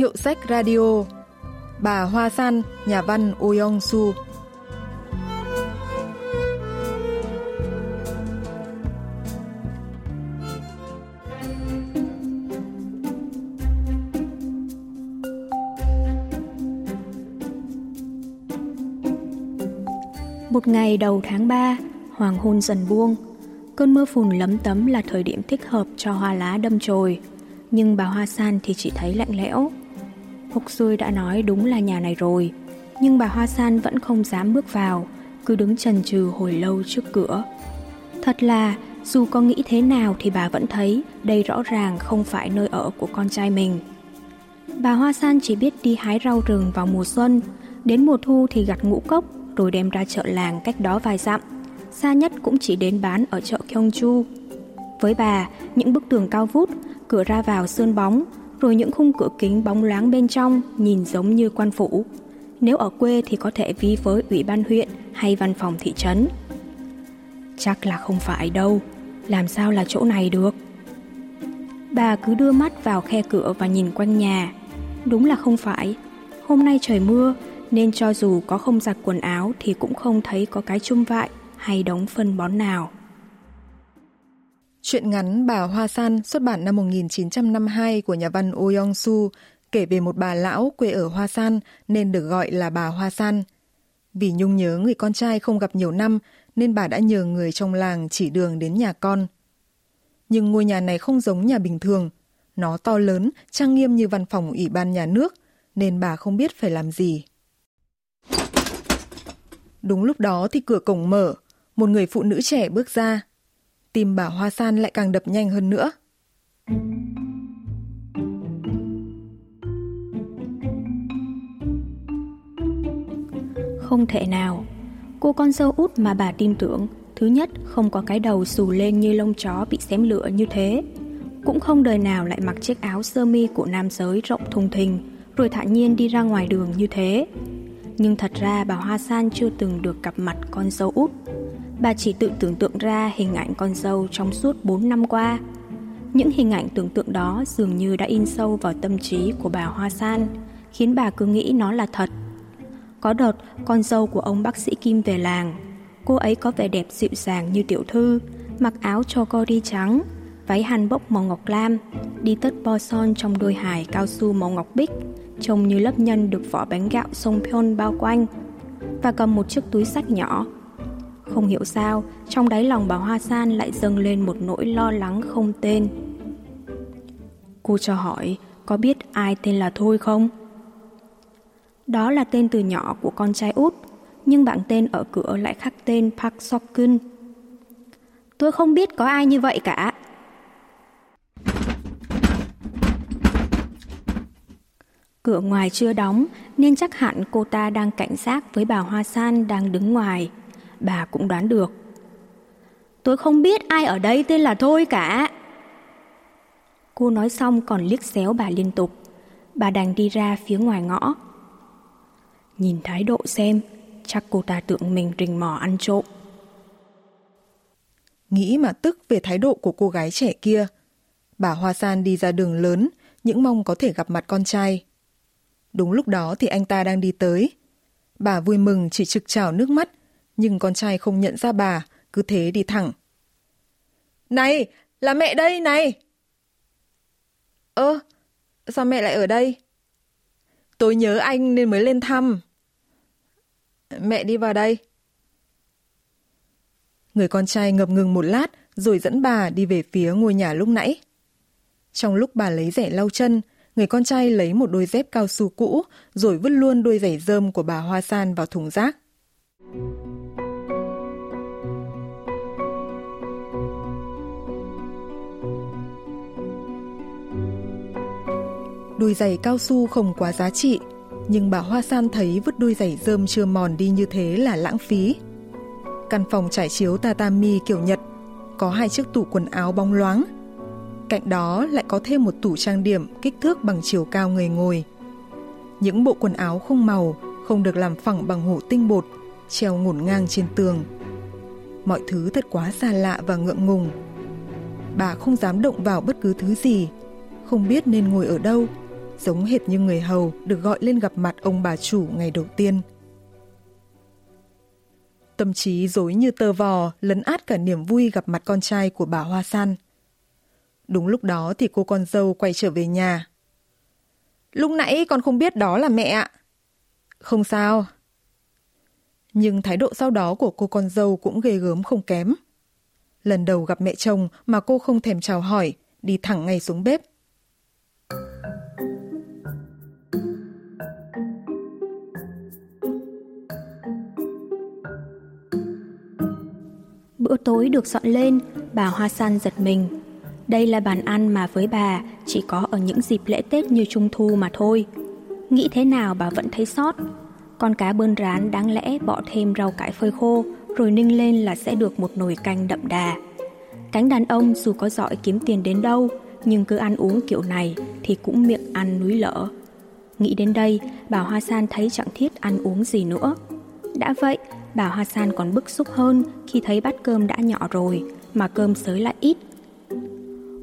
Hiệu sách radio Bà Hoa San, nhà văn Uyong Yong Su Một ngày đầu tháng 3, hoàng hôn dần buông. Cơn mưa phùn lấm tấm là thời điểm thích hợp cho hoa lá đâm chồi. Nhưng bà Hoa San thì chỉ thấy lạnh lẽo. Hục Xui đã nói đúng là nhà này rồi, nhưng bà Hoa San vẫn không dám bước vào, cứ đứng chần chừ hồi lâu trước cửa. Thật là, dù có nghĩ thế nào thì bà vẫn thấy đây rõ ràng không phải nơi ở của con trai mình. Bà Hoa San chỉ biết đi hái rau rừng vào mùa xuân, đến mùa thu thì gặt ngũ cốc rồi đem ra chợ làng cách đó vài dặm. Xa nhất cũng chỉ đến bán ở chợ Kyongju. Với bà, những bức tường cao vút, cửa ra vào sơn bóng, rồi những khung cửa kính bóng loáng bên trong nhìn giống như quan phủ. Nếu ở quê thì có thể ví với ủy ban huyện hay văn phòng thị trấn. Chắc là không phải đâu, làm sao là chỗ này được? Bà cứ đưa mắt vào khe cửa và nhìn quanh nhà. Đúng là không phải. Hôm nay trời mưa, nên cho dù có không giặt quần áo thì cũng không thấy có cái chung vại hay đống phân bón nào. Chuyện ngắn Bà Hoa San xuất bản năm 1952 của nhà văn Oh Yong Su kể về một bà lão quê ở Hoa San nên được gọi là bà Hoa San. Vì nhung nhớ người con trai không gặp nhiều năm nên bà đã nhờ người trong làng chỉ đường đến nhà con. Nhưng ngôi nhà này không giống nhà bình thường. Nó to lớn, trang nghiêm như văn phòng ủy ban nhà nước, nên bà không biết phải làm gì. Đúng lúc đó thì cửa cổng mở, một người phụ nữ trẻ bước ra. Tim bà Hoa San lại càng đập nhanh hơn nữa. Không thể nào. Cô con dâu út mà bà tin tưởng, thứ nhất không có cái đầu xù lên như lông chó bị xém lửa như thế. Cũng không đời nào lại mặc chiếc áo sơ mi của nam giới rộng thùng thình, rồi thản nhiên đi ra ngoài đường như thế. Nhưng thật ra bà Hoa San chưa từng được gặp mặt con dâu út. Bà chỉ tự tưởng tượng ra hình ảnh con dâu trong suốt 4 năm qua. Những hình ảnh tưởng tượng đó dường như đã in sâu vào tâm trí của bà Hoa San, khiến bà cứ nghĩ nó là thật. Có đợt, con dâu của ông bác sĩ Kim về làng. Cô ấy có vẻ đẹp dịu dàng như tiểu thư, mặc áo cho co đi trắng, váy hàn bốc màu ngọc lam, đi tất bo son trong đôi hài cao su màu ngọc bích, trông như lớp nhân được vỏ bánh gạo sông Pion bao quanh, và cầm một chiếc túi sách nhỏ. Không hiểu sao, trong đáy lòng bà Hoa San lại dâng lên một nỗi lo lắng không tên. Cô cho hỏi, có biết ai tên là Thôi không? Đó là tên từ nhỏ của con trai út, nhưng bảng tên ở cửa lại khắc tên Park Sokun. Tôi không biết có ai như vậy cả. Cửa ngoài chưa đóng nên chắc hẳn cô ta đang cảnh giác với bà Hoa San đang đứng ngoài. Bà cũng đoán được. Tôi không biết ai ở đây tên là Thôi cả. Cô nói xong còn liếc xéo bà liên tục. Bà đành đi ra phía ngoài ngõ. Nhìn thái độ xem, chắc cô ta tưởng mình rình mò ăn trộm. Nghĩ mà tức về thái độ của cô gái trẻ kia. Bà Hoa San đi ra đường lớn, những mong có thể gặp mặt con trai. Đúng lúc đó thì anh ta đang đi tới. Bà vui mừng chỉ trực trào nước mắt, nhưng con trai không nhận ra bà, cứ thế đi thẳng. Này, là mẹ đây này! Ơ, sao mẹ lại ở đây? Tôi nhớ anh nên mới lên thăm. Mẹ đi vào đây. Người con trai ngập ngừng một lát rồi dẫn bà đi về phía ngôi nhà lúc nãy. Trong lúc bà lấy rẻ lau chân, người con trai lấy một đôi dép cao su cũ rồi vứt luôn đôi giày rơm của bà Hoa San vào thùng rác. Đôi giày cao su không quá giá trị, nhưng bà Hoa San thấy vứt đôi giày rơm chưa mòn đi như thế là lãng phí. Căn phòng trải chiếu tatami kiểu Nhật, có hai chiếc tủ quần áo bóng loáng, Cạnh đó lại có thêm một tủ trang điểm kích thước bằng chiều cao người ngồi. Những bộ quần áo không màu, không được làm phẳng bằng hổ tinh bột, treo ngổn ngang trên tường. Mọi thứ thật quá xa lạ và ngượng ngùng. Bà không dám động vào bất cứ thứ gì, không biết nên ngồi ở đâu, giống hệt như người hầu được gọi lên gặp mặt ông bà chủ ngày đầu tiên. Tâm trí dối như tơ vò, lấn át cả niềm vui gặp mặt con trai của bà Hoa San. Đúng lúc đó thì cô con dâu quay trở về nhà. Lúc nãy con không biết đó là mẹ ạ. Không sao. Nhưng thái độ sau đó của cô con dâu cũng ghê gớm không kém. Lần đầu gặp mẹ chồng mà cô không thèm chào hỏi, đi thẳng ngay xuống bếp. Bữa tối được dọn lên, bà Hoa San giật mình. Đây là bàn ăn mà với bà chỉ có ở những dịp lễ Tết như Trung Thu mà thôi. Nghĩ thế nào bà vẫn thấy sót. Con cá bơn rán đáng lẽ bỏ thêm rau cải phơi khô rồi ninh lên là sẽ được một nồi canh đậm đà. Cánh đàn ông dù có giỏi kiếm tiền đến đâu nhưng cứ ăn uống kiểu này thì cũng miệng ăn núi lở. Nghĩ đến đây, bà Hoa San thấy chẳng thiết ăn uống gì nữa. Đã vậy, bà Hoa San còn bức xúc hơn khi thấy bát cơm đã nhỏ rồi, mà cơm sới lại ít.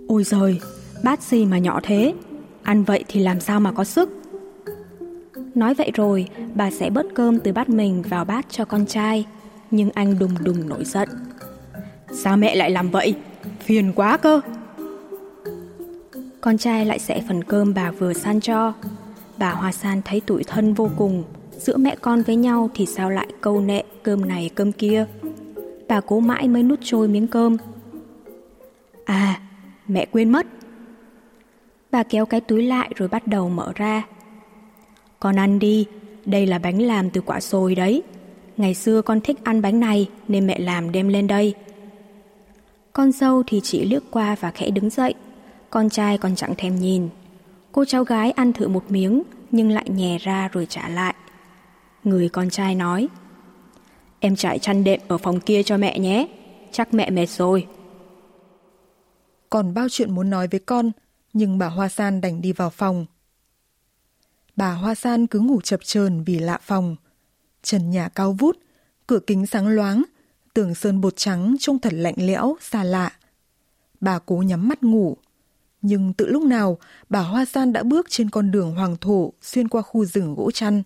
Ôi giời, bát gì mà nhỏ thế? Ăn vậy thì làm sao mà có sức? Nói vậy rồi, bà sẽ bớt cơm từ bát mình vào bát cho con trai. Nhưng anh đùng đùng nổi giận. Sao mẹ lại làm vậy? Phiền quá cơ. Con trai lại sẽ phần cơm bà vừa san cho. Bà Hoa San thấy tủi thân vô cùng. Giữa mẹ con với nhau thì sao lại câu nệ cơm này cơm kia. Bà cố mãi mới nút trôi miếng cơm. À, mẹ quên mất. Bà kéo cái túi lại rồi bắt đầu mở ra. Con ăn đi, đây là bánh làm từ quả sồi đấy. Ngày xưa con thích ăn bánh này nên mẹ làm đem lên đây. Con dâu thì chỉ lướt qua và khẽ đứng dậy. Con trai còn chẳng thèm nhìn. Cô cháu gái ăn thử một miếng nhưng lại nhè ra rồi trả lại. Người con trai nói Em trải chăn đệm ở phòng kia cho mẹ nhé. Chắc mẹ mệt rồi. Còn bao chuyện muốn nói với con, nhưng bà Hoa San đành đi vào phòng. Bà Hoa San cứ ngủ chập chờn vì lạ phòng. Trần nhà cao vút, cửa kính sáng loáng, tường sơn bột trắng trông thật lạnh lẽo, xa lạ. Bà cố nhắm mắt ngủ. Nhưng tự lúc nào, bà Hoa San đã bước trên con đường hoàng thổ xuyên qua khu rừng gỗ chăn.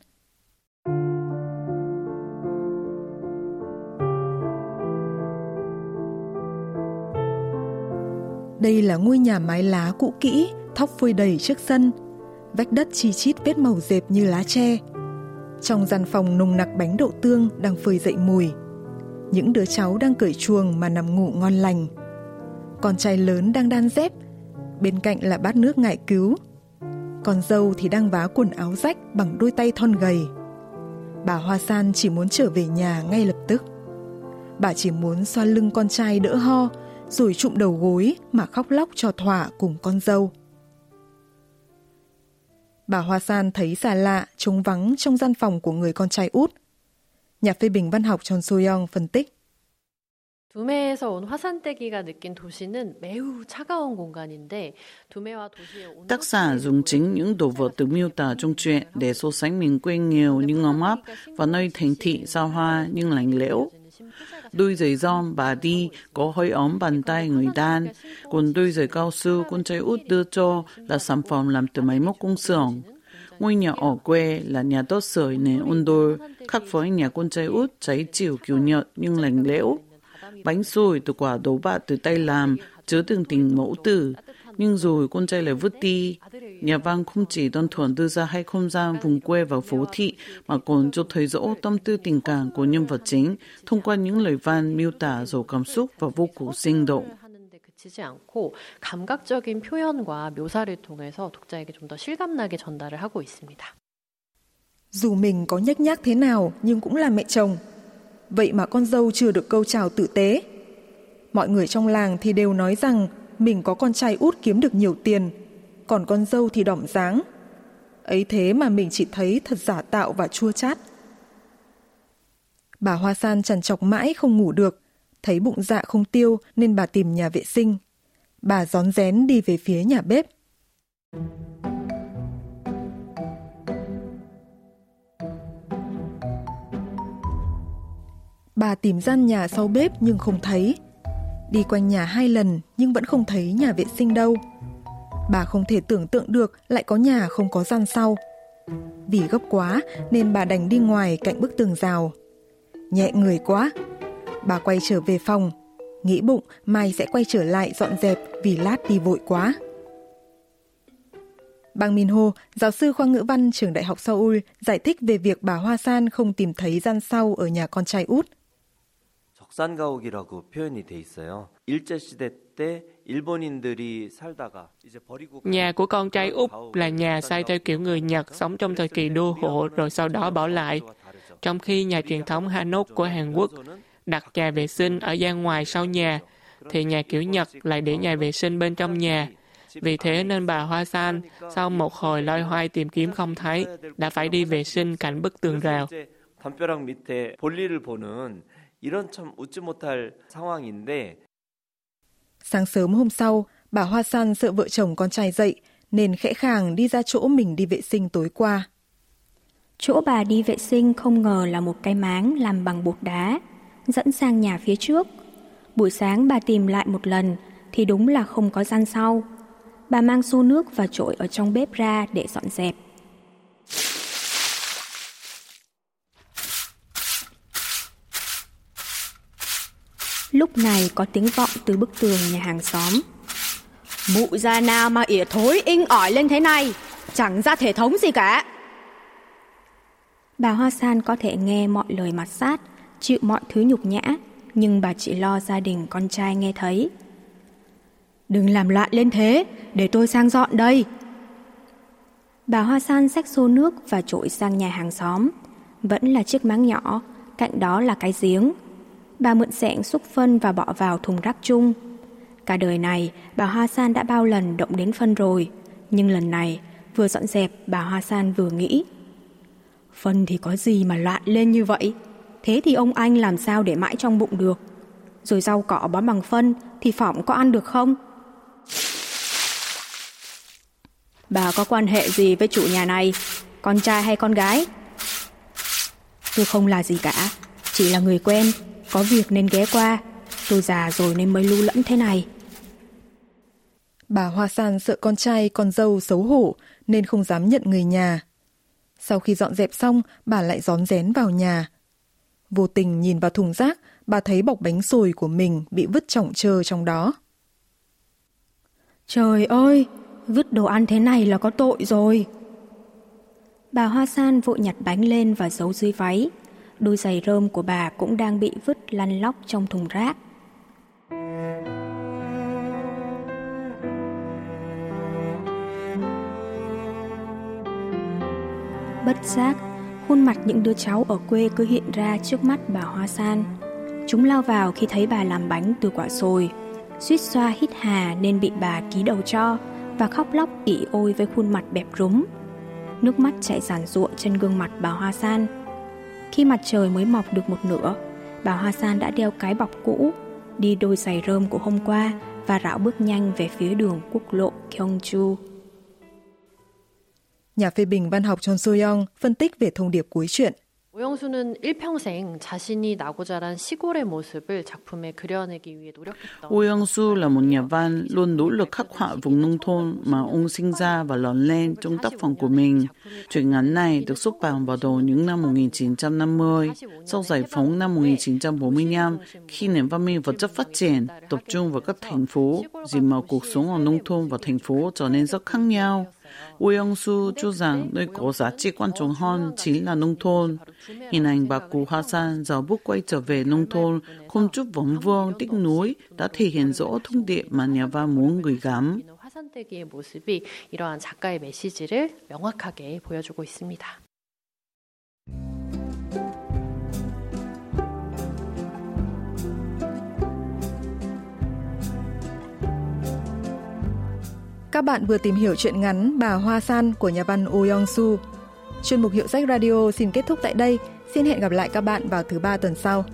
Đây là ngôi nhà mái lá cũ kỹ, thóc phơi đầy trước sân. Vách đất chi chít vết màu dẹp như lá tre. Trong gian phòng nồng nặc bánh đậu tương đang phơi dậy mùi. Những đứa cháu đang cởi chuồng mà nằm ngủ ngon lành. Con trai lớn đang đan dép, bên cạnh là bát nước ngại cứu. Con dâu thì đang vá quần áo rách bằng đôi tay thon gầy. Bà Hoa San chỉ muốn trở về nhà ngay lập tức. Bà chỉ muốn xoa lưng con trai đỡ ho rồi trụm đầu gối mà khóc lóc cho thỏa cùng con dâu. Bà Hoa San thấy xa lạ, trống vắng trong gian phòng của người con trai út. Nhà phê bình văn học Chon Soo-young phân tích. Tác giả dùng chính những đồ vật được miêu tả trong truyện để so sánh miền quê nghèo nhưng ấm áp và nơi thành thị xa hoa nhưng lạnh lẽo. Đôi giày giom bà đi có hơi ấm bàn tay người đàn, còn đôi giày cao su con trai út đưa cho là sản phẩm làm từ máy móc công xưởng. Ngôi nhà ở quê là nhà tốt sưởi nền ôn đôi, khác với nhà con trai út cháy chiều kiểu nhật nhưng lành lẽo. Bánh xôi từ quả đổ bạ từ tay làm, chứa từng tình mẫu tử, nhưng rồi con trai lại vứt đi Nhà văn không chỉ đơn thuần đưa ra hai không gian vùng quê và phố thị mà còn cho thấy rõ tâm tư tình cảm của nhân vật chính thông qua những lời văn miêu tả giàu cảm xúc và vô cùng sinh động. 그치지 않고 감각적인 표현과 묘사를 통해서 독자에게 좀 더 실감나게 전달을 하고 있습니다. Dù mình có nhếch nhác thế nào nhưng cũng là mẹ chồng. Vậy mà con dâu chưa được câu chào tử tế. Mọi người trong làng thì đều nói rằng mình có con trai út kiếm được nhiều tiền, còn con dâu thì đỏm dáng. Ấy thế mà mình chỉ thấy thật giả tạo và chua chát. Bà Hoa San trằn trọc mãi không ngủ được, thấy bụng dạ không tiêu nên bà tìm nhà vệ sinh. Bà gión rén đi về phía nhà bếp. Bà tìm gian nhà sau bếp nhưng không thấy. Đi quanh nhà hai lần nhưng vẫn không thấy nhà vệ sinh đâu. Bà không thể tưởng tượng được lại có nhà không có gian sau. Vì gấp quá nên bà đành đi ngoài cạnh bức tường rào. Nhẹ người quá. Bà quay trở về phòng, nghĩ bụng mai sẽ quay trở lại dọn dẹp vì lát đi vội quá. Bang Min Ho, giáo sư khoa ngữ văn trường Đại học Seoul, giải thích về việc bà Hoa San không tìm thấy gian sau ở nhà con trai út. 적산가옥이라고 표현이 돼 있어요. 일제 시대 때 Nhà của con trai Úc là nhà xây theo kiểu người Nhật sống trong thời kỳ đô hộ rồi sau đó bỏ lại. Trong khi nhà truyền thống Hanok của Hàn Quốc đặt nhà vệ sinh ở gian ngoài sau nhà, thì nhà kiểu Nhật lại để nhà vệ sinh bên trong nhà. Vì thế nên bà Hoa San sau một hồi loay hoay tìm kiếm không thấy, đã phải đi vệ sinh cạnh bức tường rào. 담벼락 밑에 볼일을 보는 이런 참 웃지 못할 상황인데 Sáng sớm hôm sau, bà Hoa San sợ vợ chồng con trai dậy nên khẽ khàng đi ra chỗ mình đi vệ sinh tối qua. Chỗ bà đi vệ sinh không ngờ là một cái máng làm bằng bột đá, dẫn sang nhà phía trước. Buổi sáng bà tìm lại một lần thì đúng là không có gian sau. Bà mang xô nước và chổi ở trong bếp ra để dọn dẹp. Này có tiếng vọng từ bức tường nhà hàng xóm. Mụ già nào mà ỉa thối inh ỏi lên thế này, chẳng ra thể thống gì cả. Bà Hoa San có thể nghe mọi lời mặt sát, chịu mọi thứ nhục nhã, nhưng bà chỉ lo gia đình con trai nghe thấy. Đừng làm loạn lên thế, để tôi sang dọn đây. Bà Hoa San xách xô nước và trội sang nhà hàng xóm. Vẫn là chiếc máng nhỏ, cạnh đó là cái giếng. Bà mượn xẹng xúc phân và bỏ vào thùng rác chung. Cả đời này, bà Hoa San đã bao lần động đến phân rồi. Nhưng lần này, vừa dọn dẹp, bà Hoa San vừa nghĩ. Phân thì có gì mà loạn lên như vậy? Thế thì ông anh làm sao để mãi trong bụng được? Rồi rau cỏ bón bằng phân thì phỏng có ăn được không? Bà có quan hệ gì với chủ nhà này? Con trai hay con gái? Tôi không là gì cả, chỉ là người quen, có việc nên ghé qua. Tôi già rồi nên mới lưu lẫn thế này. Bà Hoa San sợ con trai con dâu xấu hổ nên không dám nhận người nhà. Sau khi dọn dẹp xong, bà lại rón rén vào nhà. Vô tình nhìn vào thùng rác, bà thấy bọc bánh sồi của mình bị vứt trọng trơ trong đó. Trời ơi, vứt đồ ăn thế này là có tội rồi. Bà Hoa San vội nhặt bánh lên và giấu dưới váy. Đôi giày rơm của bà cũng đang bị vứt lăn lóc trong thùng rác. Bất giác, khuôn mặt những đứa cháu ở quê cứ hiện ra trước mắt bà Hoa San. Chúng lao vào khi thấy bà làm bánh từ quả sồi, suýt xoa hít hà nên bị bà ký đầu cho và khóc lóc ỉ ôi với khuôn mặt bẹp rúm. Nước mắt chảy ràn ruộng trên gương mặt bà Hoa San. Khi mặt trời mới mọc được một nửa, bà Hoa San đã đeo cái bọc cũ, đi đôi giày rơm của hôm qua và rảo bước nhanh về phía đường quốc lộ Gyeongju. Nhà phê bình văn học Chon Soyoung phân tích về thông điệp cuối truyện. 오영수는 일평생 자신이 나고 자란 시골의 모습을 작품에 그려내기 위해 노력했던 Oyoung-su là một nhà văn luôn nỗ lực khắc họa vùng nông thôn mà ông sinh ra và lớn lên trong tác phẩm của mình. Truyện ngắn này được xuất bản vào đầu những năm 1950, sau giải phóng năm 1945, khi nền văn minh vật chất phát triển, tập trung vào các thành phố, dịp mà cuộc sống ở nông thôn và thành phố trở nên rất khác nhau. Oyoung-su cho rằng nơi có giá trị quan trọng hơn chính là nông thôn. Hình ảnh bà cụ Hoa San giờ bước quay trở về nông thôn, không chút vòng vương tiếc nuối đã thể hiện rõ thông điệp mà nhà văn muốn gửi gắm. 화산대기의 모습이 이러한 작가의 메시지를 명확하게 보여주고 있습니다. Các bạn vừa tìm hiểu chuyện ngắn Bà Hoa San của nhà văn Oh Young Su. Chuyên mục Hiệu sách Radio xin kết thúc tại đây. Xin hẹn gặp lại các bạn vào thứ ba tuần sau.